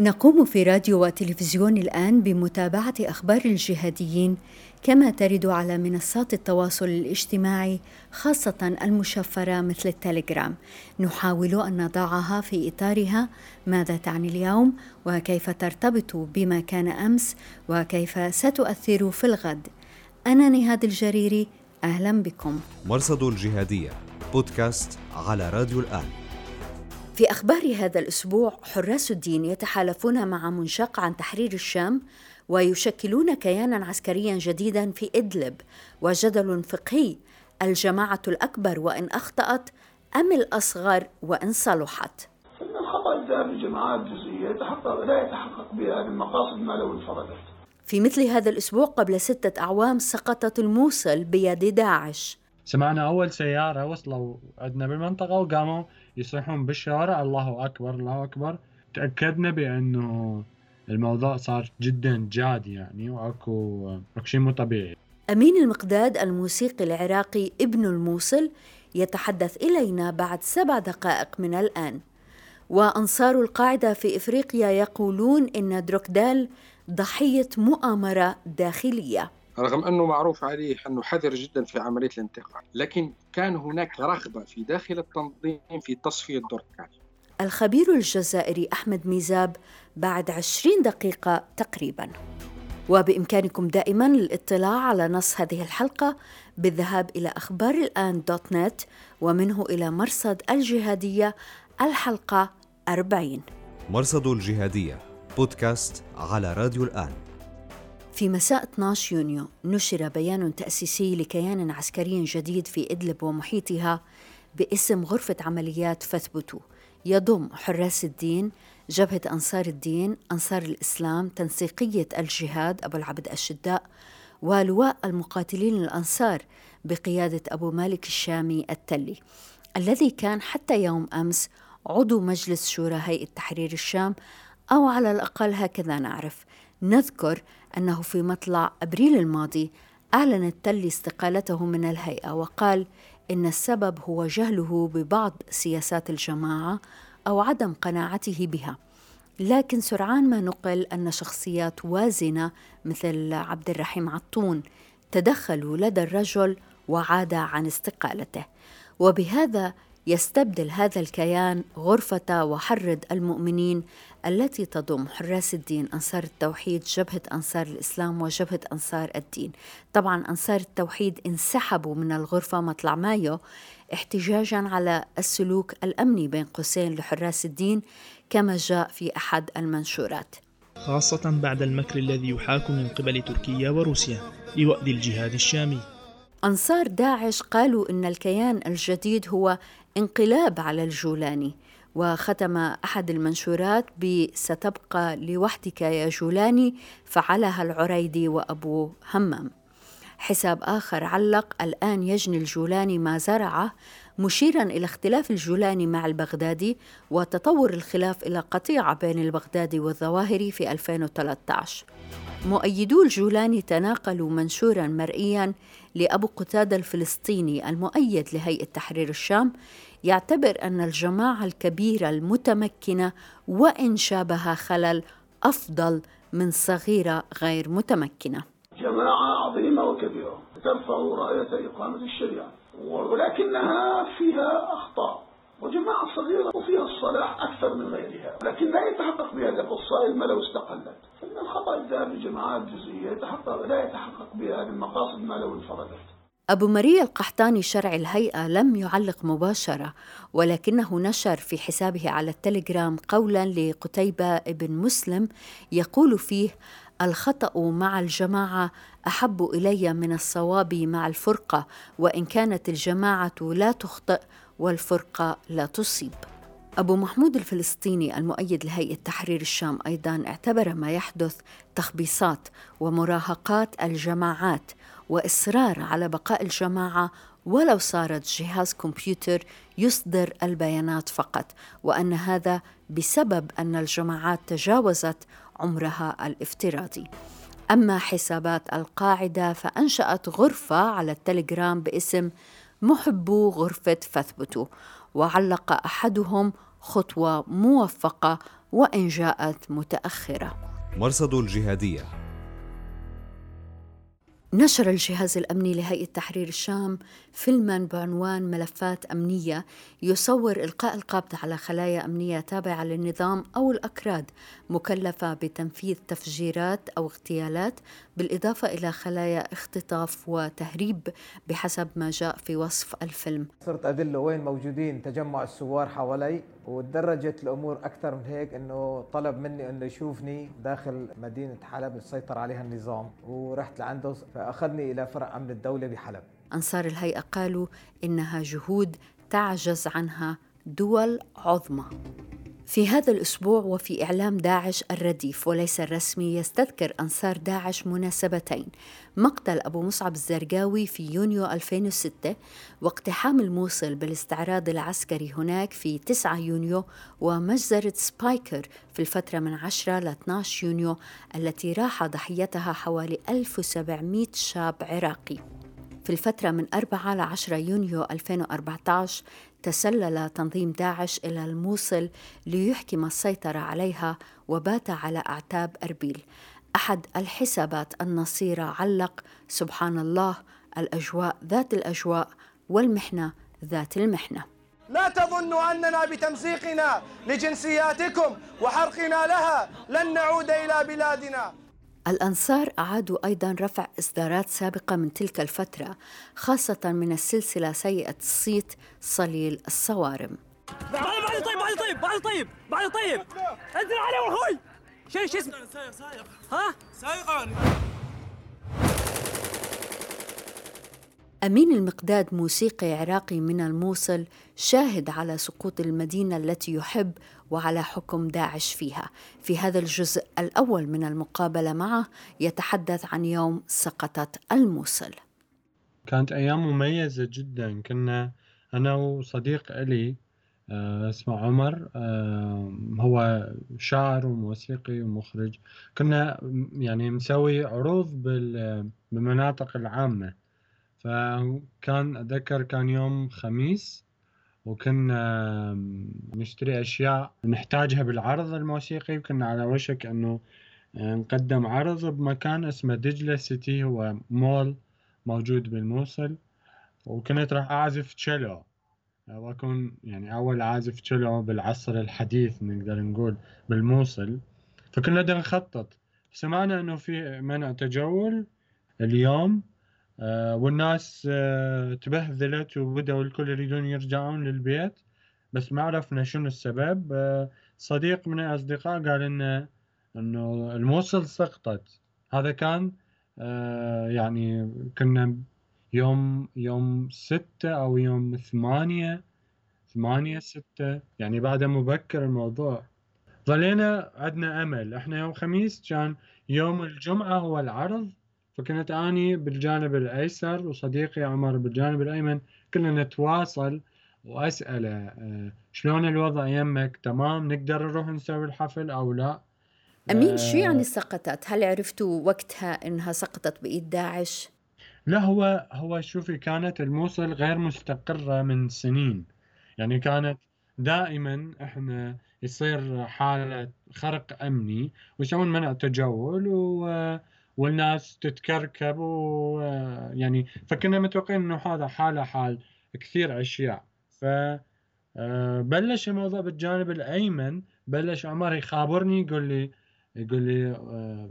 نقوم في راديو وتلفزيون الآن بمتابعة أخبار الجهاديين كما ترد على منصات التواصل الاجتماعي خاصة المشفرة مثل التليجرام. نحاول أن نضعها في إطارها. ماذا تعني اليوم؟ وكيف ترتبط بما كان أمس؟ وكيف ستؤثر في الغد؟ أنا نهاد الجريري أهلا بكم. مرصد الجهادية بودكاست على راديو الآن. في أخبار هذا الأسبوع حراس الدين يتحالفون مع منشق عن تحرير الشام ويشكلون كيانا عسكريا جديدا في إدلب. وجدل فقهي الجماعة الأكبر وإن أخطأت أم الأصغر وإن صلحت. الخطأ الذهاب لجماعات جزئية يتحقق لا يتحقق بها المقاصد ما لو انفردت. في مثل هذا الأسبوع قبل ستة أعوام سقطت الموصل بيد داعش. سمعنا أول سيارة وصلوا عندنا بالمنطقة وقاموا يصيحون بالشوارع. الله أكبر الله أكبر. تأكدنا بأنه الموضوع صار جدا جاد يعني وأكو أكو شيء مو طبيعي. أمين المقداد الموسيقي العراقي ابن الموصل يتحدث إلينا بعد سبع دقائق من الآن. وأنصار القاعدة في إفريقيا يقولون إن دروكدال ضحية مؤامرة داخلية. رغم أنه معروف عليه أنه حذر جدا في عملية الانتقال لكن كان هناك رغبة في داخل التنظيم في تصفية دركان الخبير الجزائري أحمد ميزاب بعد عشرين دقيقة تقريباً. وبإمكانكم دائما الاطلاع على نص هذه الحلقة بالذهاب إلى أخبار الآن دوت نت ومنه إلى مرصد الجهادية الحلقة 40 مرصد الجهادية بودكاست على راديو الآن. في مساء 12 يونيو نشر بيان تأسيسي لكيان عسكري جديد في إدلب ومحيطها باسم غرفة عمليات فثبتوا يضم حراس الدين جبهة أنصار الدين أنصار الإسلام تنسيقية الجهاد أبو العبد الشداء ولواء المقاتلين الأنصار بقيادة أبو مالك الشامي التلي. الذي كان حتى يوم أمس عضو مجلس شورى هيئة تحرير الشام أو على الأقل هكذا نعرف نذكر أنه في مطلع أبريل الماضي أعلن التلي استقالته من الهيئة وقال إن السبب هو جهله ببعض سياسات الجماعة أو عدم قناعته بها. لكن سرعان ما نقل أن شخصيات وازنة مثل عبد الرحيم عطون تدخلوا لدى الرجل وعاد عن استقالته. وبهذا يستبدل هذا الكيان غرفة وحرد المؤمنين التي تضم حراس الدين أنصار التوحيد جبهة أنصار الإسلام وجبهة أنصار الدين. طبعا أنصار التوحيد انسحبوا من الغرفة مطلع مايو احتجاجا على السلوك الأمني بين قوسين لحراس الدين كما جاء في أحد المنشورات. خاصة بعد المكر الذي يحاك من قبل تركيا وروسيا لوأد الجهاد الشامي. أنصار داعش قالوا إن الكيان الجديد هو انقلاب على الجولاني وختم أحد المنشورات بستبقى لوحدك يا جولاني فعلها العريدي وأبو همام. حساب آخر علق الآن يجني الجولاني ما زرعه مشيرا إلى اختلاف الجولاني مع البغدادي وتطور الخلاف إلى قطيعة بين البغدادي والظواهري في 2013 مؤيدو الجولاني تناقلوا منشورا مرئيا لأبو قتادة الفلسطيني المؤيد لهيئة تحرير الشام يعتبر أن الجماعة الكبيرة المتمكنة وإن شابها خلل أفضل من صغيرة غير متمكنة. جماعة عظيمة وكبيرة ترفع رأية إقامة الشريعة ولكنها فيها أخطاء وجماعة صغيرة وفيها الصلاح أكثر من غيرها لكن لا يتحقق بهذا الصائل ما لو استقلت فإن الخطأ الذهاب لجماعات جزئية يتحقق لا يتحقق بها المقاصد ما لو انفردت. أبو مريا القحطاني شرع الهيئة لم يعلق مباشرة ولكنه نشر في حسابه على التليجرام قولا لقتيبة بن مسلم يقول فيه الخطأ مع الجماعة أحب إلي من الصواب مع الفرقة وإن كانت الجماعة لا تخطئ والفرقة لا تصيب. أبو محمود الفلسطيني المؤيد لهيئة تحرير الشام أيضا اعتبر ما يحدث تخبيصات ومراهقات الجماعات وإصرار على بقاء الجماعة ولو صارت جهاز كمبيوتر يصدر البيانات فقط وأن هذا بسبب أن الجماعات تجاوزت عمرها الافتراضي. أما حسابات القاعدة فأنشأت غرفة على التليجرام باسم محبو غرفة فاثبتوا. وعلق أحدهم خطوة موفقة وإن جاءت متأخرة. مرصد الجهادية. نشر الجهاز الأمني لهيئة تحرير الشام فيلما بعنوان ملفات أمنية يصور إلقاء القبض على خلايا أمنية تابعة للنظام أو الأكراد مكلفة بتنفيذ تفجيرات أو اغتيالات بالإضافة إلى خلايا اختطاف وتهريب بحسب ما جاء في وصف الفيلم. صرت أدله وين موجودين تجمع الثوار حوالي وتدرجت الأمور أكثر من هيك أنه طلب مني أنه يشوفني داخل مدينة حلب يسيطر عليها النظام ورحت لعنده فأخذني إلى فرع أمن الدولة بحلب. أنصار الهيئة قالوا إنها جهود تعجز عنها دول عظمى. في هذا الأسبوع وفي إعلام داعش الرديف وليس الرسمي يستذكر أنصار داعش مناسبتين مقتل أبو مصعب الزرقاوي في يونيو 2006 واقتحام الموصل بالاستعراض العسكري هناك في 9 يونيو ومجزرة سبايكر في الفترة من 10 ل 12 يونيو التي راح ضحيتها حوالي 1700 شاب عراقي. في الفترة من 4 ل 10 يونيو 2014 تسلل تنظيم داعش إلى الموصل ليحكم السيطرة عليها وبات على أعتاب أربيل. أحد الحسابات النصيرة علق سبحان الله الأجواء ذات الأجواء والمحنة ذات المحنة. لا تظنوا أننا بتمزيقنا لجنسياتكم وحرقنا لها لن نعود إلى بلادنا. الأنصار أعادوا أيضا رفع إصدارات سابقة من تلك الفترة خاصة من السلسلة سيئة الصيت صليل الصوارم. بعد طيب بعد طيب بعد طيب بعد طيب انزل عليه أخوي شو شو اسمه. سايق سايق. ها؟ سايق أمين المقداد موسيقي عراقي من الموصل شاهد على سقوط المدينة التي يحب وعلى حكم داعش فيها. في هذا الجزء الأول من المقابلة معه يتحدث عن يوم سقطت الموصل. كانت أيام مميزة جدا. كنا أنا وصديق إلي آه، اسمه عمر آه، هو شاعر وموسيقي ومخرج. كنا يعني مسوي عروض بالمناطق العامة. فكان أتذكر كان يوم خميس وكنا نشتري أشياء نحتاجها بالعرض الموسيقي وكنا على وشك أنه آه، نقدم عرض بمكان اسمه دجلة سيتي هو مول موجود بالموصل. وكنت راح أعزف تشيلو وأكون يعني أول عازف تشيلو بالعصر الحديث نقدر نقول بالموصل. فكنا نخطط. سمعنا أنه في منع تجول اليوم. والناس آه، تبهذلت وبدأوا الكل يريدون يرجعون للبيت. بس ما عرفنا شنو السبب. آه، صديق من الأصدقاء قال لنا إنه الموصل سقطت. هذا كان يعني كنا يوم يوم ستة أو يوم ثمانية ثمانية ستة يعني بعد مبكر الموضوع. ظلينا عندنا أمل. إحنا يوم خميس كان يوم الجمعة هو العرض فكنت أني بالجانب الأيسر وصديقي عمر بالجانب الأيمن كنا نتواصل وأسأله آه، شلون الوضع يمك؟ تمام؟ نقدر نروح نسوي الحفل أو لا؟ أمين شو آه، يعني سقطت؟ هل عرفتوا وقتها إنها سقطت بإيد داعش؟ لا هو هو شوفي كانت الموصل غير مستقرة من سنين. يعني كانت دائما إحنا يصير حالة خرق أمني ويسوون منع تجول و والناس تتكركب ويعني فكنا متوقعين إنه هذا حاله حال كثير أشياء. ف آه، بلش الموضوع بالجانب الأيمن بلش عمر يخابرني يقول لي يقول لي آه،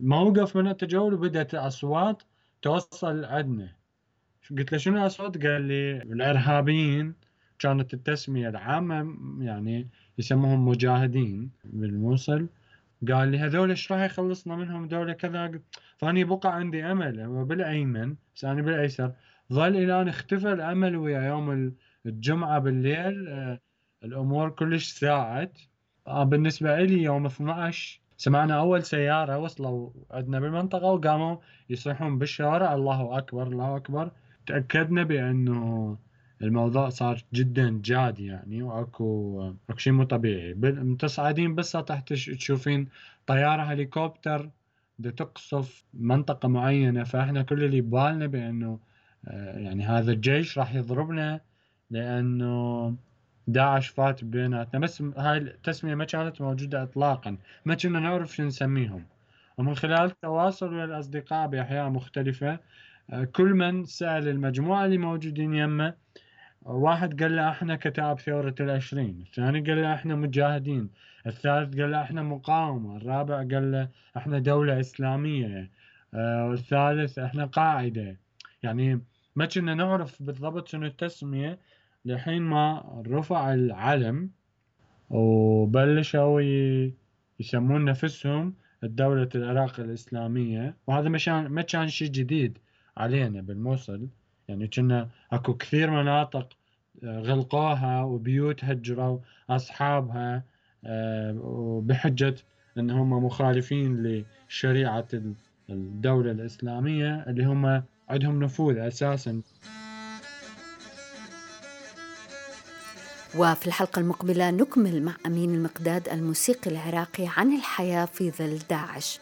موقف من التجول وبدأت أصوات توصل عندنا قلت له شنو الاصوات؟ قال لي الإرهابيين كانت التسمية العامة يعني يسموهم مجاهدين بالموصل. قال لي هذول إيش راح يخلصنا منهم؟ دولة كذا. فاني بقى عندي أمل هو بالأيمن بس أنا بالأيسر ظل إلى ان اختفى الأمل ويا يوم الجمعة بالليل آه، الأمور كلش ساعت. آه، بالنسبة لي يوم 12 سمعنا أول سيارة وصلوا عندنا بالمنطقة وقاموا يصيحون بالشوارع الله أكبر الله أكبر. تأكدنا بأنه الموضوع صار جدا جاد يعني وأكو أكو شيء مو طبيعي. متصعدين بس تحت تشوفين طيارة هليكوبتر تقصف منطقة معينة. فإحنا كل اللي ببالنا بأنه آه، يعني هذا الجيش راح يضربنا لأنه داعش فات بيناتنا. بس هاي التسمية ما كانت موجودة إطلاقا. ما كنا نعرف شو نسميهم. ومن خلال التواصل ويا الأصدقاء بأحياء مختلفة آه، كل من سأل المجموعة اللي موجودين يمه واحد قال له إحنا كتاب ثورة العشرين الثاني قال له إحنا مجاهدين الثالث قال له إحنا مقاومة الرابع قال له إحنا دولة إسلامية آه، والثالث إحنا قاعدة. يعني ما كنا نعرف بالضبط شنو التسمية لحين ما رفع العلم وبلشوا يسمون نفسهم الدولة العراق الإسلامية. وهذا ما كان شيء جديد علينا بالموصل. يعني كنا اكو كثير مناطق آه، غلقوها وبيوت هجروا أصحابها آه، بحجة انهم مخالفين لشريعة الدولة الإسلامية اللي هم عندهم نفوذ أساسا. وفي الحلقة المقبلة نكمل مع أمين المقداد الموسيقي العراقي عن الحياة في ظل داعش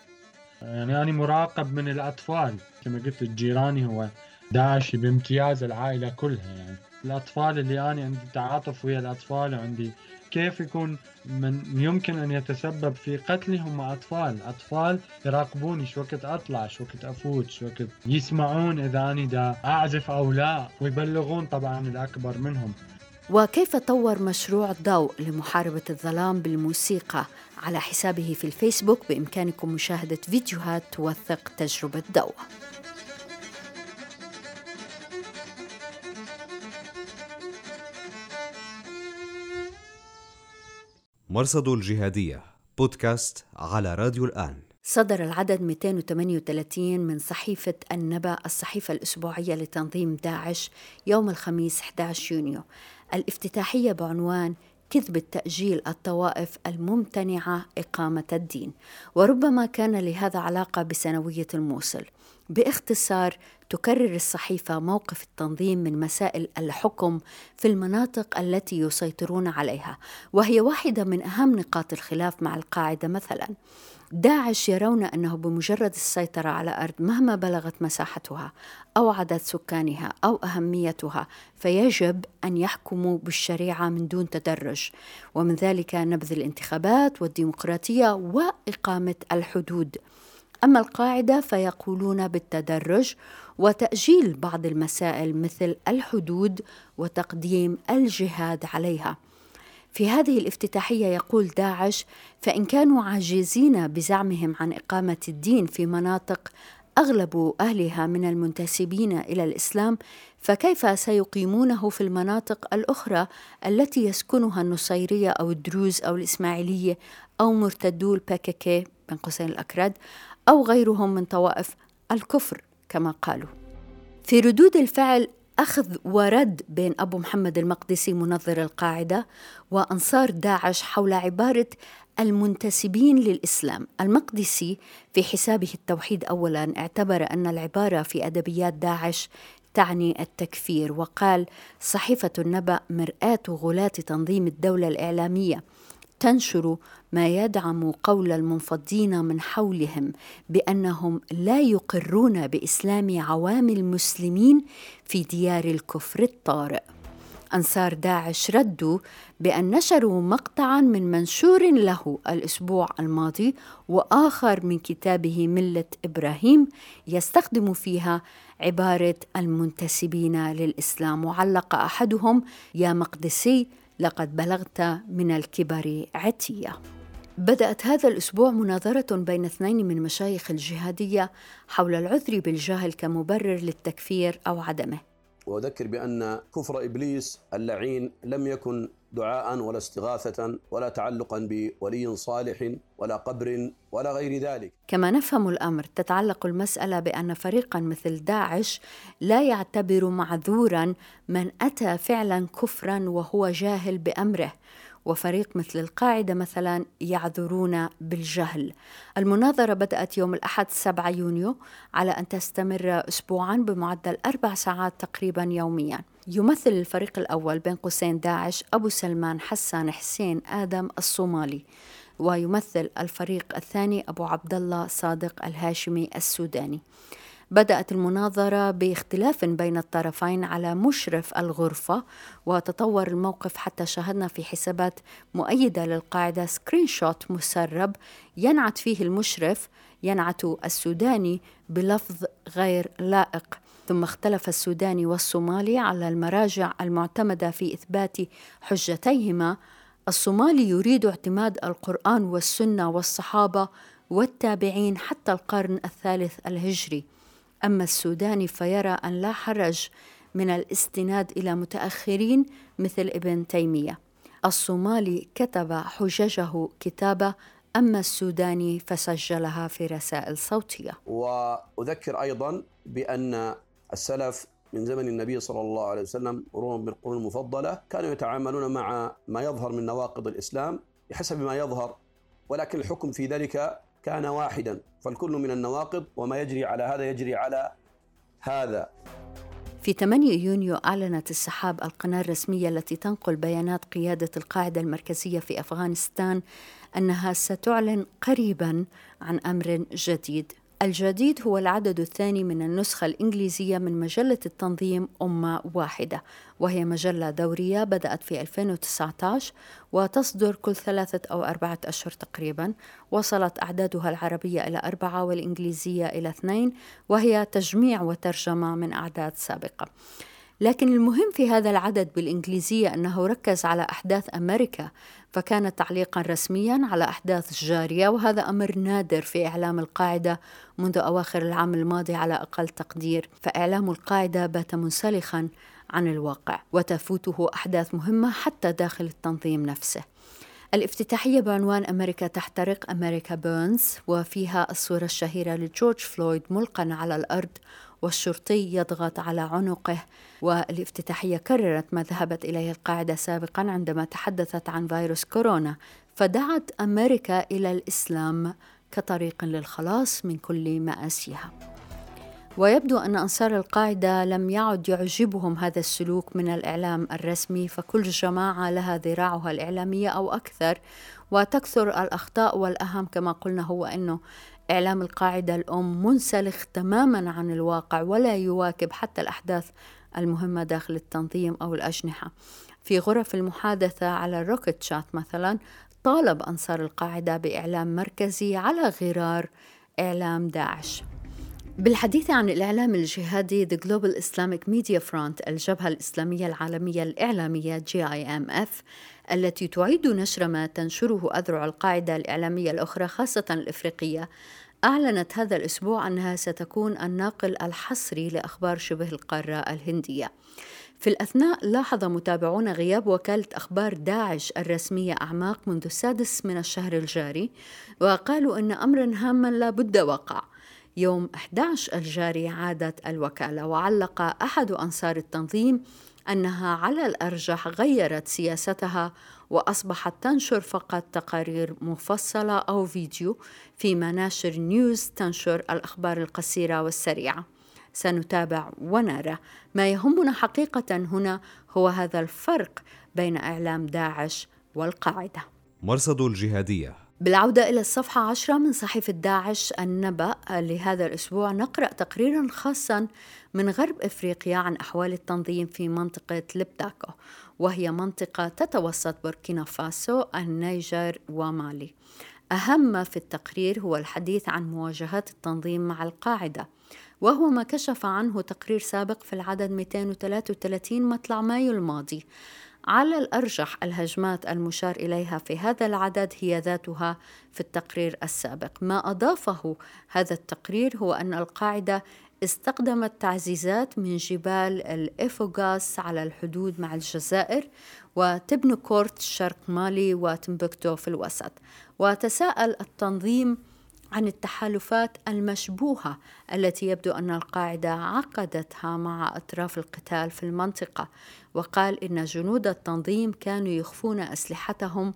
يعني أنا مراقب من الأطفال كما قلت جيراني هو داعش بامتياز العائلة كلها يعني. الأطفال اللي أنا عندي تعاطف ويا الأطفال وعندي كيف يكون من يمكن أن يتسبب في قتلي هم أطفال؟ أطفال يراقبوني شو وقت أطلع شو وقت أفوت شو وقت يسمعون إذا أنا دا أعزف أو لا ويبلغون طبعا الأكبر منهم. وكيف طور مشروع ضوء لمحاربة الظلام بالموسيقى؟ على حسابه في الفيسبوك بإمكانكم مشاهدة فيديوهات توثق تجربة ضوء مرصد الجهادية بودكاست على راديو الآن. صدر العدد 238 من صحيفة النبأ الصحيفة الأسبوعية لتنظيم داعش يوم الخميس 11 يونيو. الافتتاحية بعنوان كذب التأجيل الطوائف الممتنعة إقامة الدين. وربما كان لهذا علاقة بسنوية الموصل. باختصار تكرر الصحيفة موقف التنظيم من مسائل الحكم في المناطق التي يسيطرون عليها وهي واحدة من أهم نقاط الخلاف مع القاعدة مثلاً. داعش يرون أنه بمجرد السيطرة على أرض مهما بلغت مساحتها أو عدد سكانها أو أهميتها فيجب أن يحكموا بالشريعة من دون تدرج. ومن ذلك نبذ الانتخابات والديمقراطية وإقامة الحدود. أما القاعدة فيقولون بالتدرج وتأجيل بعض المسائل مثل الحدود وتقديم الجهاد عليها. في هذه الافتتاحية يقول داعش فإن كانوا عاجزين بزعمهم عن إقامة الدين في مناطق أغلب أهلها من المنتسبين إلى الإسلام فكيف سيقيمونه في المناطق الأخرى التي يسكنها النصيرية أو الدروز أو الإسماعيلية أو مرتدو الباكيكي بين قوسين الأكراد. أو غيرهم من طوائف الكفر كما قالوا. في ردود الفعل أخذ ورد بين أبو محمد المقدسي منظر القاعدة وأنصار داعش حول عبارة المنتسبين للإسلام. المقدسي في حسابه التوحيد أولا اعتبر أن العبارة في أدبيات داعش تعني التكفير وقال صحيفة النبأ مرآة غلاة تنظيم الدولة الإعلامية تنشر ما يدعم قول المنفضين من حولهم بأنهم لا يقرون بإسلام عوام المسلمين في ديار الكفر الطارئ أنصار داعش ردوا بأن نشروا مقطعا من منشور له الأسبوع الماضي وآخر من كتابه ملة إبراهيم يستخدم فيها عبارة المنتسبين للإسلام. وعلق أحدهم يا مقدسي لقد بلغت من الكبر عتية. بدأت هذا الأسبوع مناظرة بين اثنين من مشايخ الجهادية حول العذر بالجهل كمبرر للتكفير أو عدمه. وأذكر بأن كفر إبليس اللعين لم يكن دعاء ولا استغاثة ولا تعلقا بولي صالح ولا قبر ولا غير ذلك. كما نفهم الأمر تتعلق المسألة بأن فريقا مثل داعش لا يعتبر معذورا من أتى فعلا كفرا وهو جاهل بأمره وفريق مثل القاعدة مثلا يعذرون بالجهل المناظرة بدأت يوم الأحد 7 يونيو على أن تستمر أسبوعا بمعدل أربع ساعات تقريبا يوميا يمثل الفريق الأول بين قوسين داعش أبو سلمان حسان حسين آدم الصومالي. ويمثل الفريق الثاني أبو عبد الله صادق الهاشمي السوداني. بدأت المناظرة باختلاف بين الطرفين على مشرف الغرفة وتطور الموقف حتى شاهدنا في حسابات مؤيدة للقاعدة سكرين شوت مسرب ينعت فيه المشرف ينعت السوداني بلفظ غير لائق. ثم اختلف السوداني والصومالي على المراجع المعتمدة في إثبات حجتيهما. الصومالي يريد اعتماد القرآن والسنة والصحابة والتابعين حتى القرن الثالث الهجري. أما السوداني فيرى أن لا حرج من الاستناد إلى متأخرين مثل ابن تيمية. الصومالي كتب حججه كتابة أما السوداني فسجلها في رسائل صوتية. وأذكر أيضا بأن السلف من زمن النبي صلى الله عليه وسلم مرورا بالقرون المفضلة كانوا يتعاملون مع ما يظهر من نواقض الإسلام بحسب ما يظهر ولكن الحكم في ذلك كان واحدا فالكل من النواقض وما يجري على هذا يجري على هذا. في 8 يونيو أعلنت السحاب القناة الرسمية التي تنقل بيانات قيادة القاعدة المركزية في أفغانستان أنها ستعلن قريبا عن أمر جديد. الجديد هو العدد الثاني من النسخة الإنجليزية من مجلة التنظيم أمة واحدة وهي مجلة دورية بدأت في 2019 وتصدر كل ثلاثة أو أربعة أشهر تقريبا. وصلت أعدادها العربية إلى أربعة والإنجليزية إلى اثنين وهي تجميع وترجمة من أعداد سابقة. لكن المهم في هذا العدد بالإنجليزية أنه ركز على أحداث أمريكا فكان تعليقا رسميا على أحداث جارية وهذا أمر نادر في إعلام القاعدة منذ أواخر العام الماضي على أقل تقدير فإعلام القاعدة بات منسلخا عن الواقع وتفوته أحداث مهمة حتى داخل التنظيم نفسه. الافتتاحية بعنوان أمريكا تحترق أمريكا بيرنز وفيها الصورة الشهيرة لجورج فلويد ملقا على الأرض والشرطي يضغط على عنقه والافتتاحية كررت ما ذهبت إليه القاعدة سابقا عندما تحدثت عن فيروس كورونا. فدعت أمريكا إلى الإسلام كطريق للخلاص من كل مآسيها. ويبدو أن أنصار القاعدة لم يعد يعجبهم هذا السلوك من الإعلام الرسمي فكل جماعة لها ذراعها الإعلامية أو أكثر وتكثر الأخطاء والأهم كما قلنا هو أنه إعلام القاعدة الأم منسلخ تماما عن الواقع ولا يواكب حتى الأحداث المهمة داخل التنظيم أو الأجنحة. في غرف المحادثة على الروكت شات مثلا طالب أنصار القاعدة بإعلام مركزي على غرار إعلام داعش. بالحديث عن الإعلام الجهادي The Global Islamic Media Front الجبهة الإسلامية العالمية الإعلامية GIMF التي تعيد نشر ما تنشره أذرع القاعدة الإعلامية الأخرى خاصة الإفريقية أعلنت هذا الأسبوع أنها ستكون الناقل الحصري لأخبار شبه القارة الهندية. في الأثناء لاحظ متابعون غياب وكالة أخبار داعش الرسمية أعماق منذ السادس من الشهر الجاري وقالوا أن أمرا هاما لا بد وقع. يوم 11 الجاري عادت الوكالة. وعلق أحد أنصار التنظيم أنها على الأرجح غيرت سياستها وأصبحت تنشر فقط تقارير مفصلة أو فيديو في مناشر نيوز تنشر الأخبار القصيرة والسريعة. سنتابع ونرى. ما يهمنا حقيقة هنا هو هذا الفرق بين إعلام داعش والقاعدة. مرصد الجهادية. بالعودة إلى الصفحة عشرة من صحيفة داعش النبأ لهذا الأسبوع نقرأ تقريرا خاصا من غرب إفريقيا عن أحوال التنظيم في منطقة لبداكو وهي منطقة تتوسط بوركينا فاسو النيجر ومالي. أهم ما في التقرير هو الحديث عن مواجهات التنظيم مع القاعدة وهو ما كشف عنه تقرير سابق في العدد 233 مطلع مايو الماضي. على الأرجح الهجمات المشار إليها في هذا العدد هي ذاتها في التقرير السابق. ما أضافه هذا التقرير هو أن القاعدة استخدمت تعزيزات من جبال الإفوغاس على الحدود مع الجزائر وتبنكورت شرق مالي وتمبكتو في الوسط. وتساءل التنظيم عن التحالفات المشبوهة التي يبدو أن القاعدة عقدتها مع أطراف القتال في المنطقة وقال إن جنود التنظيم كانوا يخفون أسلحتهم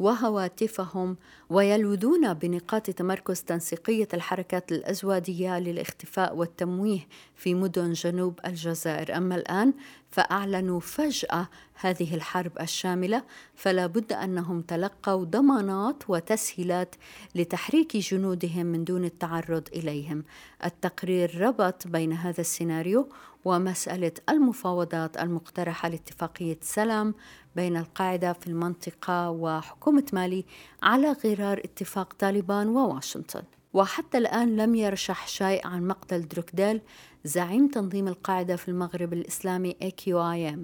وهواتفهم ويلوذون بنقاط تمركز تنسيقية الحركات الأزوادية للاختفاء والتمويه في مدن جنوب الجزائر. أما الآن فأعلنوا فجأة هذه الحرب الشاملة فلا بد أنهم تلقوا ضمانات وتسهيلات لتحريك جنودهم من دون التعرض إليهم. التقرير ربط بين هذا السيناريو ومسألة المفاوضات المقترحة لاتفاقية سلام بين القاعدة في المنطقة وحكومة مالي على غرار اتفاق طالبان وواشنطن. وحتى الآن لم يرشح شيء عن مقتل دروكديل زعيم تنظيم القاعدة في المغرب الإسلامي AQIM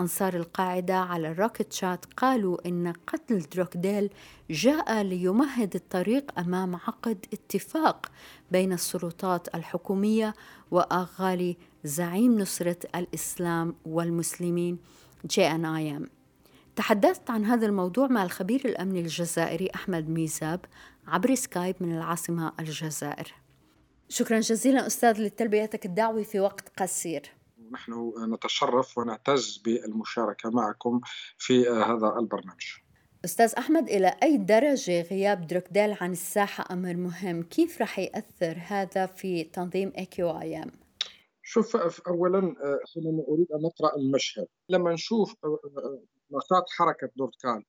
أنصار القاعدة على الروكت شات قالوا إن قتل دروكديل جاء ليمهد الطريق أمام عقد اتفاق بين السلطات الحكومية وأغالي زعيم نصرة الإسلام والمسلمين JNIM تحدثت عن هذا الموضوع مع الخبير الأمني الجزائري أحمد ميزاب عبر سكايب من العاصمة الجزائر شكرا جزيلا أستاذ لتلبيتك الدعوة في وقت قصير نحن نتشرف ونعتز بالمشاركة معكم في هذا البرنامج أستاذ أحمد إلى أي درجة غياب دروكديل عن الساحة أمر مهم؟ كيف رح يأثر هذا في تنظيم AQIM؟ شوف أولا حينما أريد أن نقرأ المشهد. لما نشوف نشاط حركة دورتكال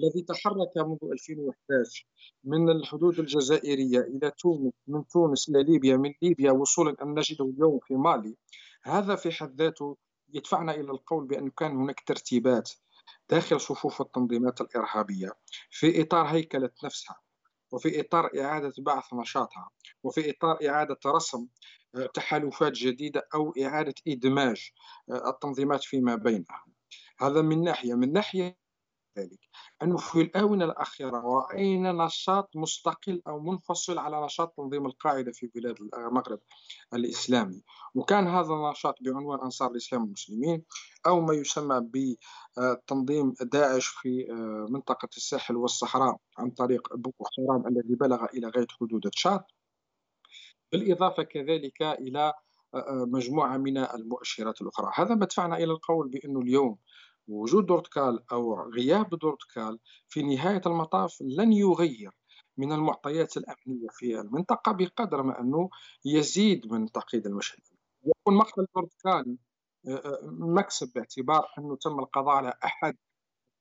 الذي تحرك منذ 2011 من الحدود الجزائرية إلى تونس من تونس إلى ليبيا من ليبيا وصولا أن نجده اليوم في مالي هذا في حد ذاته يدفعنا إلى القول بأن كان هناك ترتيبات داخل صفوف التنظيمات الإرهابية في إطار هيكلة نفسها وفي إطار إعادة بعث نشاطها وفي إطار إعادة رسم تحالفات جديدة أو إعادة إدماج التنظيمات فيما بينها هذا من ناحية. من ناحية ذلك أنه في الآونة الأخيرة رأينا نشاط مستقل أو منفصل على نشاط تنظيم القاعدة في بلاد المغرب الإسلامي. وكان هذا النشاط بعنوان أنصار الإسلام المسلمين أو ما يسمى بتنظيم داعش في منطقة الساحل والصحراء عن طريق بوكو حرام الذي بلغ إلى غاية حدود تشاد. بالإضافة كذلك إلى مجموعة من المؤشرات الأخرى. هذا مدفعنا إلى القول بأنه اليوم وجود دورتكال أو غياب دورتكال في نهاية المطاف لن يغير من المعطيات الأمنية في المنطقة بقدر ما أنه يزيد من تعقيد المشهد. يكون مقتل دورتكال مكسب باعتبار أنه تم القضاء على أحد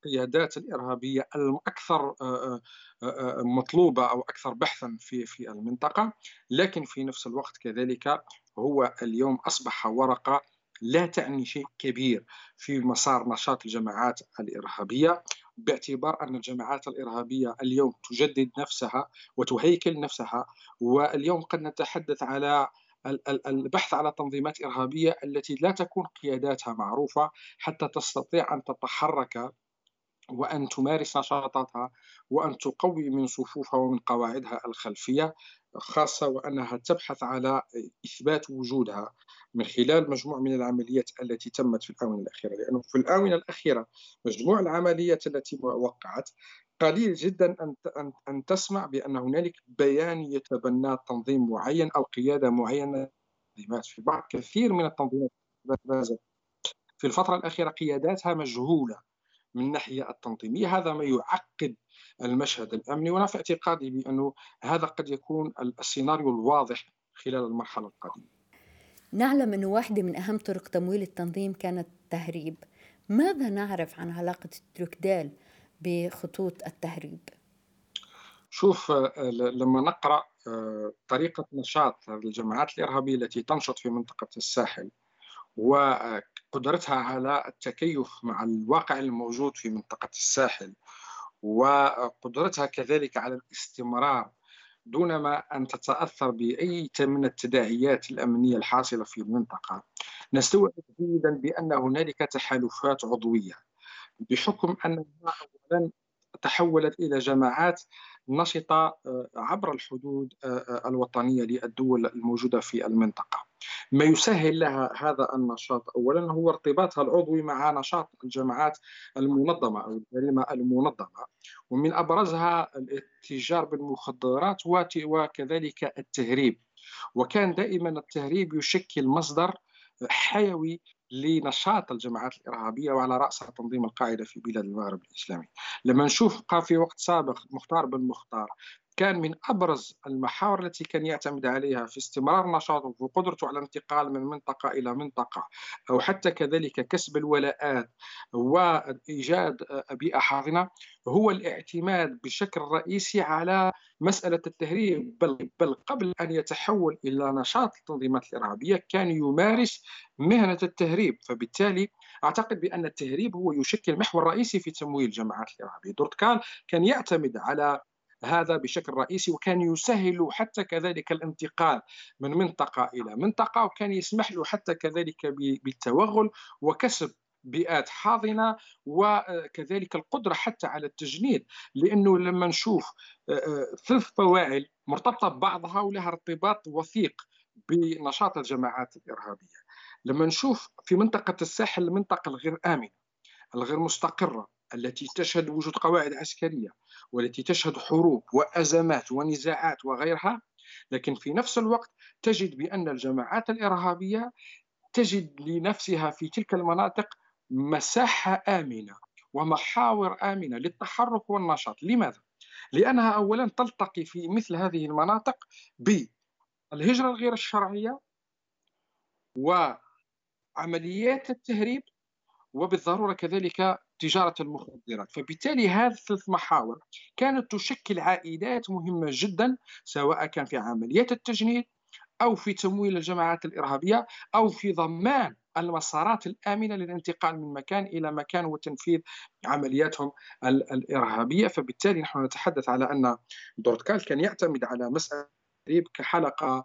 القيادات الإرهابية الأكثر مطلوبة أو أكثر بحثا في في المنطقة. لكن في نفس الوقت كذلك هو اليوم أصبح ورقة لا تعني شيء كبير في مسار نشاط الجماعات الإرهابية باعتبار أن الجماعات الإرهابية اليوم تجدد نفسها وتهيكل نفسها واليوم قد نتحدث على البحث على تنظيمات إرهابية التي لا تكون قياداتها معروفة حتى تستطيع أن تتحرك وأن تمارس نشاطاتها وأن تقوي من صفوفها ومن قواعدها الخلفية خاصة وأنها تبحث على إثبات وجودها من خلال مجموعة من العمليات التي تمت في الآونة الأخيرة. لأنه في الآونة الأخيرة مجموع العمليات التي وقعت قليل جدا أن أن تسمع بأن هنالك بيان يتبنى تنظيم معين أو قيادة معينة. في بعض كثير من التنظيمات في الفترة الأخيرة قياداتها مجهولة. من الناحية التنظيمية. هذا ما يعقد المشهد الأمني وأنا في اعتقادي بأنه هذا قد يكون السيناريو الواضح خلال المرحلة القادمة. نعلم أن واحدة من أهم طرق تمويل التنظيم كانت التهريب. ماذا نعرف عن علاقة تروكديل بخطوط التهريب؟ شوف لما نقرأ طريقة نشاط الجماعات الإرهابية التي تنشط في منطقة الساحل وقدرتها على التكيف مع الواقع الموجود في منطقة الساحل وقدرتها كذلك على الاستمرار دون ما أن تتأثر بأي من التداعيات الأمنية الحاصلة في المنطقة. نستوعب جيدا بأن هنالك تحالفات عضوية بحكم أنها أولا تحولت إلى جماعات نشطة عبر الحدود الوطنية للدول الموجودة في المنطقة. ما يسهل لها هذا النشاط اولا هو ارتباطها العضوي مع نشاط الجماعات المنظمة أو الجريمه المنظمة ومن أبرزها الاتجار بالمخدرات وكذلك التهريب. وكان دائما التهريب يشكل مصدر حيوي لنشاط الجماعات الإرهابية وعلى رأسها تنظيم القاعدة في بلاد المغرب الإسلامي. لما نشوف في وقت سابق مختار بن مختار كان من أبرز المحاور التي كان يعتمد عليها في استمرار نشاطه وقدرته على الانتقال من منطقة إلى منطقة أو حتى كذلك كسب الولاءات وإيجاد بيئة حاضنة هو الاعتماد بشكل رئيسي على مسألة التهريب. بل, بل قبل أن يتحول إلى نشاط التنظيمات الإرهابية كان يمارس مهنة التهريب. فبالتالي أعتقد بأن التهريب هو يشكل محور رئيسي في تمويل الجماعات الارهابيه دورتكال كان يعتمد على هذا بشكل رئيسي وكان يسهل حتى كذلك الانتقال من منطقة إلى منطقة وكان يسمح له حتى كذلك بالتوغل وكسب بيئات حاضنة وكذلك القدرة حتى على التجنيد لأنه لما نشوف آه، آه، ثلاث فواعل مرتبطة ببعضها ولها ارتباط وثيق بنشاط الجماعات الإرهابية. لما نشوف في منطقة الساحل المنطقة الغير آمنة الغير مستقرة التي تشهد وجود قواعد عسكرية والتي تشهد حروب وأزمات ونزاعات وغيرها لكن في نفس الوقت تجد بأن الجماعات الإرهابية تجد لنفسها في تلك المناطق مساحة آمنة ومحاور آمنة للتحرك والنشاط. لماذا؟ لأنها اولا تلتقي في مثل هذه المناطق بالهجرة الغير الشرعية وعمليات التهريب وبالضرورة كذلك تجارة المخدرات. فبالتالي هذه الثلاث محاور كانت تشكل عائدات مهمة جدا سواء كان في عمليات التجنيد أو في تمويل الجماعات الإرهابية أو في ضمان المسارات الآمنة للانتقال من مكان إلى مكان وتنفيذ عملياتهم الإرهابية. فبالتالي نحن نتحدث على أن دورتكال كان يعتمد على مسألة كحلقة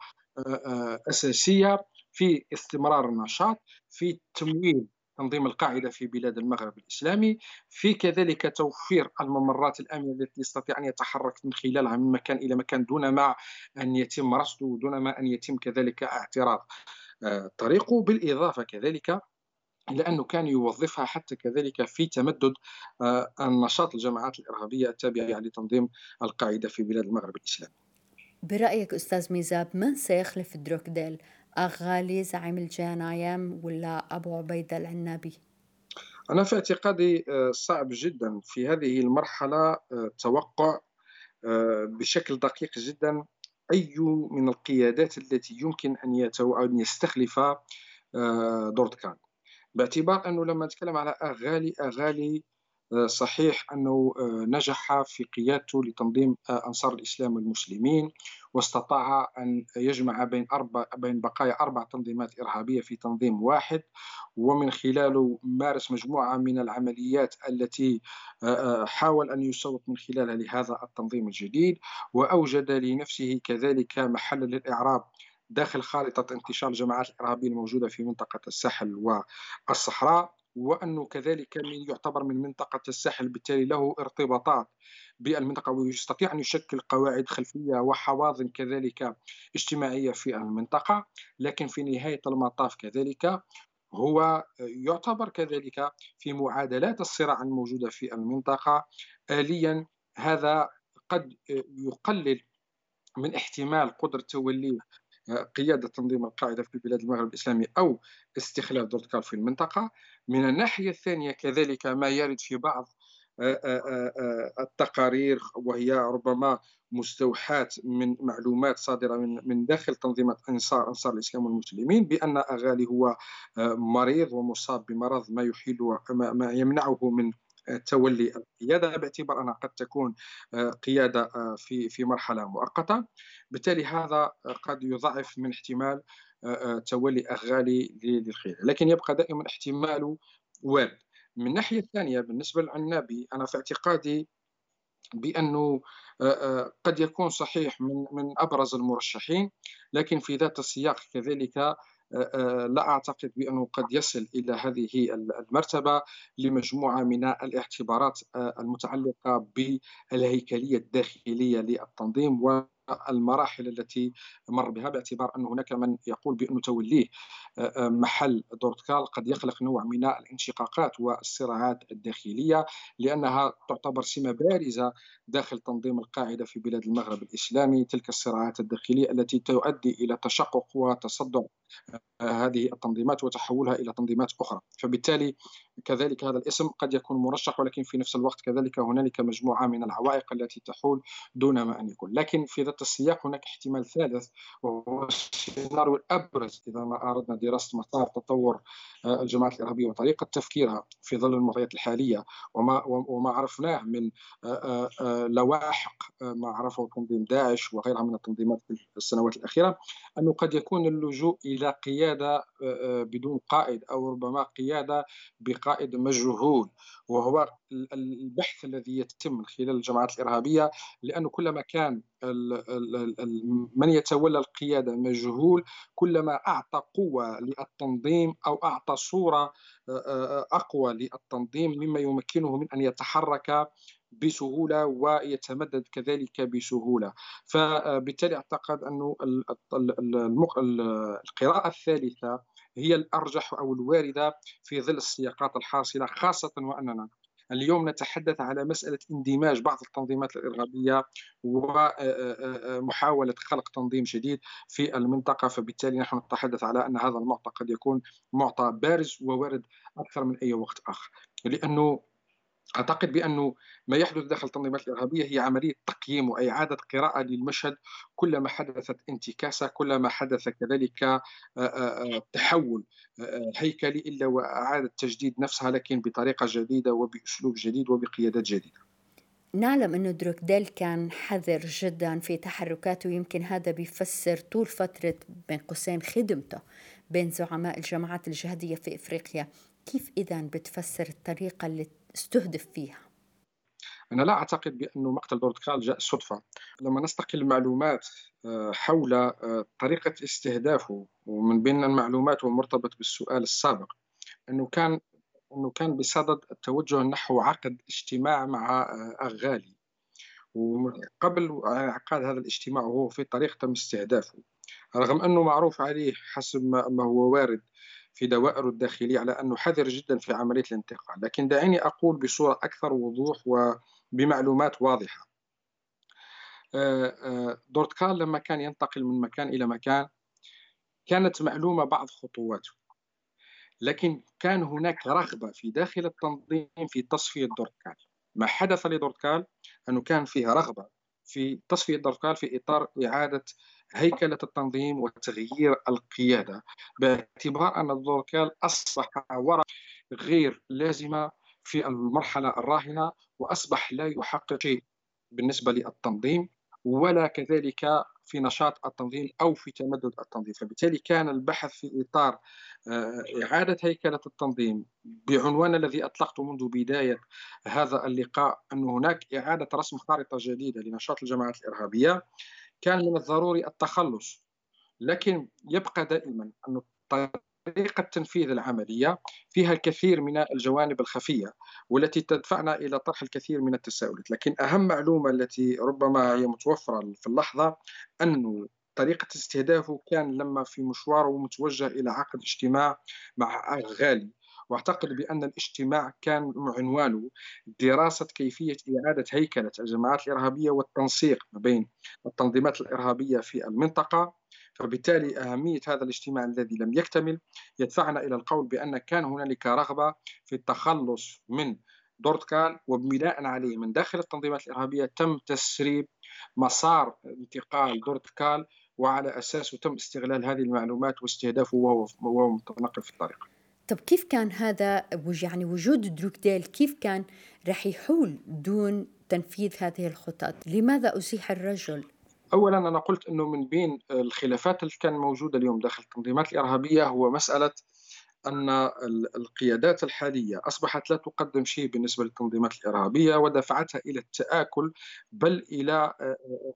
أساسية في استمرار النشاط في تمويل تنظيم القاعدة في بلاد المغرب الإسلامي في كذلك توفير الممرات الآمنة التي يستطيع أن يتحرك من خلالها من مكان إلى مكان دون ما أن يتم رصده ودون ما أن يتم كذلك اعتراض. آه، طريقه بالإضافة كذلك إلى أنه كان يوظفها حتى كذلك في تمدد آه، النشاط الجماعات الإرهابية التابعة لتنظيم القاعدة في بلاد المغرب الإسلامي. برأيك أستاذ ميزاب من سيخلف دروكديل أغالي زعيم الجنايم ولا أبو عبيدة العنابي؟ أنا في اعتقادي آه، صعب جدا في هذه المرحلة آه، آه، بشكل دقيق جدا أي من القيادات التي يمكن أن أن يستخلف دورتكان باعتبار أنه لما نتكلم على أغالي أغالي صحيح أنه نجح في قيادته لتنظيم أنصار الإسلام والمسلمين واستطاع أن يجمع بين أربع بين بقايا أربع تنظيمات إرهابية في تنظيم واحد ومن خلاله مارس مجموعة من العمليات التي حاول أن يسوق من خلالها لهذا التنظيم الجديد وأوجد لنفسه كذلك محل للإعراب داخل خارطة انتشار الجماعات الإرهابية الموجودة في منطقة الساحل والصحراء. وأنه كذلك من يعتبر من منطقة الساحل بالتالي له ارتباطات بالمنطقة ويستطيع أن يشكل قواعد خلفية وحواضن كذلك اجتماعية في المنطقة. لكن في نهاية المطاف كذلك هو يعتبر كذلك في معادلات الصراع الموجودة في المنطقة. آليا هذا قد يقلل من احتمال قدرة توليه قيادة تنظيم القاعدة في بلاد المغرب الإسلامي أو استخلاف دورتكال في المنطقة. من الناحية الثانية كذلك ما يرد في بعض التقارير وهي ربما مستوحاة من معلومات صادرة من من داخل تنظيمات أنصار أنصار الإسلام والمسلمين بأن أغالي هو مريض ومصاب بمرض ما يحيل ما يمنعه من تولي القيادة باعتبار أنها قد تكون قيادة في في مرحلة مؤقتة. بالتالي هذا قد يضعف من احتمال تولي أغالي للقياده لكن يبقى دائما احتمال وارد. من الناحيه الثانية بالنسبة للعنابي أنا في اعتقادي بأنه قد يكون صحيح من من أبرز المرشحين لكن في ذات السياق كذلك لا أعتقد بأنه قد يصل إلى هذه المرتبة لمجموعة من الاعتبارات المتعلقة بالهيكلية الداخلية للتنظيم المراحل التي مر بها باعتبار أن هناك من يقول بأن توليه آه، آه، محل دورتكال قد يخلق نوع من الانشقاقات والصراعات الداخلية لأنها تعتبر سمة بارزة داخل تنظيم القاعدة في بلاد المغرب الإسلامي. تلك الصراعات الداخلية التي تؤدي إلى تشقق وتصدع آه، هذه التنظيمات وتحولها إلى تنظيمات أخرى. فبالتالي كذلك هذا الاسم قد يكون مرشح ولكن في نفس الوقت كذلك هنالك مجموعة من العوائق التي تحول دون ما أن يكون. لكن في ذات السياق هناك احتمال ثالث وهو السيناريو الأبرز إذا ما أردنا دراسة مسار تطور آه، الجماعات الإرهابية وطريقة تفكيرها في ظل المعطيات الحالية وما وما عرفناه من آه، آه، لواحق ما عرفه تنظيم داعش وغيرها من التنظيمات في السنوات الأخيرة أنه قد يكون اللجوء إلى قيادة بدون قائد أو ربما قيادة بقائد مجهول وهو البحث الذي يتم من خلال الجماعات الإرهابية لأنه كلما كان من يتولى القيادة مجهول كلما أعطى قوة للتنظيم أو أعطى صورة أقوى للتنظيم مما يمكنه من أن يتحرك بسهولة ويتمدد كذلك بسهولة. فبالتالي أعتقد أنه القراءة الثالثة هي الأرجح أو الواردة في ظل السياقات الحاصلة خاصة وأننا اليوم نتحدث على مسألة اندماج بعض التنظيمات الإرهابية ومحاولة خلق تنظيم جديد في المنطقة. فبالتالي نحن نتحدث على أن هذا المعطى قد يكون معطى بارز ووارد أكثر من أي وقت آخر لأنه أعتقد بأنه ما يحدث داخل التنظيمات الإرهابية هي عملية تقييم وإعادة قراءة للمشهد كلما حدثت انتكاسة كلما حدث كذلك تحول هيكلي إلا واعاده تجديد نفسها لكن بطريقة جديدة وبأسلوب جديد وبقيادات جديدة. نعلم أنه دروكديل كان حذر جدا في تحركاته يمكن هذا بيفسر طول فترة بين قوسين خدمته بين زعماء الجماعات الجهادية في إفريقيا كيف إذا بتفسر الطريقة اللي استهدف فيها؟ أنا لا أعتقد بأن مقتل بورتقال جاء صدفة لما نستقل المعلومات آه، حول آه، طريقة استهدافه ومن بين المعلومات ومرتبط بالسؤال السابق أنه كان أنه كان بصدد التوجه نحو عقد اجتماع مع آه، أغالي وقبل عقاد هذا الاجتماع وهو في طريق تم استهدافه رغم أنه معروف عليه حسب ما هو وارد في دوائره الداخلية على أنه حذر جدا في عملية الانتقال لكن دعيني أقول بصورة أكثر وضوح وبمعلومات واضحة. آه، آه، دورتكال لما كان ينتقل من مكان إلى مكان كانت معلومة بعض خطواته لكن كان هناك رغبة في داخل التنظيم في تصفية دورتكال ما حدث لدورتكال أنه كان فيها رغبة في تصفية دورتكال في إطار إعادة هيكلة التنظيم وتغيير القيادة باعتبار أن الدوركال أصبح ورقة غير لازمة في المرحلة الراهنة وأصبح لا يحقق شيء بالنسبة للتنظيم ولا كذلك في نشاط التنظيم أو في تمدد التنظيم. فبالتالي كان البحث في إطار آه، إعادة هيكلة التنظيم بعنوان الذي أطلقته منذ بداية هذا اللقاء أن هناك إعادة رسم خارطة جديدة لنشاط الجماعات الإرهابية. كان من الضروري التخلص لكن يبقى دائما أن طريقة تنفيذ العملية فيها الكثير من الجوانب الخفية والتي تدفعنا إلى طرح الكثير من التساؤلات. لكن أهم معلومة التي ربما هي متوفرة في اللحظة أنه طريقة استهدافه كان لما في مشواره متوجه إلى عقد اجتماع مع غالي. واعتقد بأن الاجتماع كان عنوانه دراسة كيفية إعادة هيكلة الجماعات الإرهابية والتنسيق ما بين التنظيمات الإرهابية في المنطقة فبالتالي أهمية هذا الاجتماع الذي لم يكتمل يدفعنا إلى القول بأن كان هنالك رغبة في التخلص من دورتكال وبناء عليه من داخل التنظيمات الإرهابية تم تسريب مسار انتقال دورتكال وعلى أساسه تم استغلال هذه المعلومات واستهدافه وهو متنقل في الطريق. طب كيف كان هذا يعني وجود دروكديل كيف كان رح يحول دون تنفيذ هذه الخطط؟ لماذا أزيح الرجل؟ اولا أنا قلت إنه من بين الخلافات اللي كان موجودة اليوم داخل التنظيمات الإرهابية هو مسألة أن القيادات الحالية أصبحت لا تقدم شيء بالنسبة للتنظيمات الإرهابية ودفعتها إلى التآكل بل إلى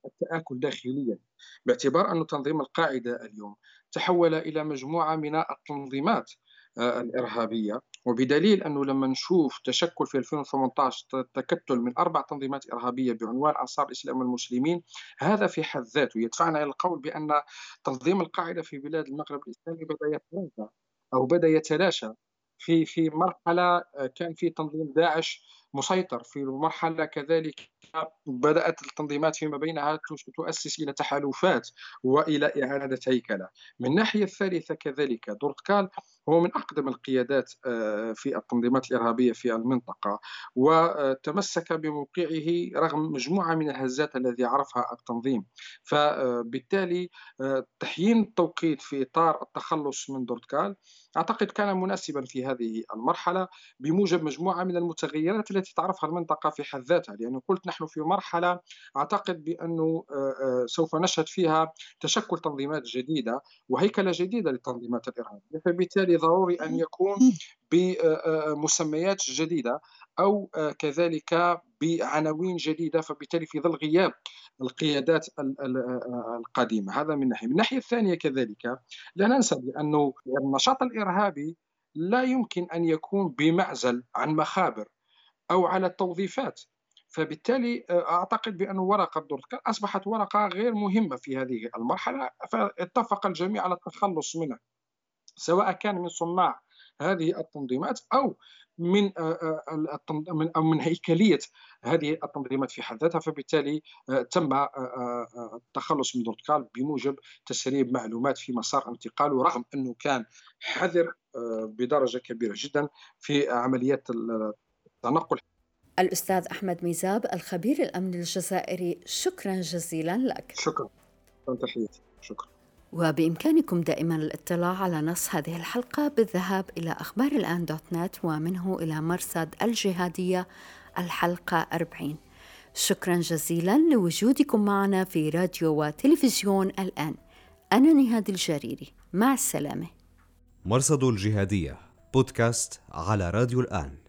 التآكل داخليا. باعتبار أن تنظيم القاعدة اليوم تحول إلى مجموعة من التنظيمات الإرهابية. وبدليل أنه لما نشوف تشكل في 2018 تكتل من أربع تنظيمات إرهابية بعنوان انصار الاسلام والمسلمين هذا في حد ذاته يدفعنا إلى القول بأن تنظيم القاعدة في بلاد المغرب الإسلامي بدأ يتلاشى أو بدأ يتلاشى. في في مرحلة كان في تنظيم داعش مسيطر في المرحلة كذلك بدأت التنظيمات فيما بينها تؤسس إلى تحالفات وإلى إعادة هيكلة. من الناحية الثالثة كذلك دورتكال هو من أقدم القيادات آه، في التنظيمات الإرهابية في المنطقة وتمسك بموقعه رغم مجموعة من الهزات الذي عرفها التنظيم. فبالتالي آه، تحيين التوقيت في إطار التخلص من دورتكال أعتقد كان مناسبا في هذه المرحلة بموجب مجموعة من المتغيرات التي تعرفها المنطقة في حد ذاتها لأنه قلت نحن في مرحلة أعتقد بأنه آه، سوف نشهد فيها تشكل تنظيمات جديدة وهيكلة جديدة للتنظيمات الإرهابية فبالتالي ضروري أن يكون بمسميات جديدة أو كذلك بعناوين جديدة فبالتالي في ظل غياب القيادات القديمة. هذا من ناحية. من الناحية الثانية كذلك لا ننسى بأنه النشاط الإرهابي لا يمكن أن يكون بمعزل عن مخابر. أو على التوظيفات. فبالتالي أعتقد بأن ورقة دورتكال أصبحت ورقة غير مهمة في هذه المرحلة فاتفق الجميع على التخلص منها سواء كان من صناع هذه التنظيمات أو من من أو من هيكلية هذه التنظيمات في حد ذاتها. فبالتالي تم التخلص من دورتكال بموجب تسريب معلومات في مسار انتقاله رغم أنه كان حذر بدرجة كبيرة جدا في عمليات التنقل الأستاذ أحمد ميزاب الخبير الأمن الجزائري شكرا جزيلا لك. شكرا. تحياتي. شكرا. وبإمكانكم دائما الاطلاع على نص هذه الحلقة بالذهاب إلى أخبار الآن دوت نت ومنه إلى مرصد الجهادية الحلقة 40 شكرا جزيلا لوجودكم معنا في راديو وتلفزيون الآن. أنا نهاد الجريري. مع السلامة. مرصد الجهادية بودكاست على راديو الآن.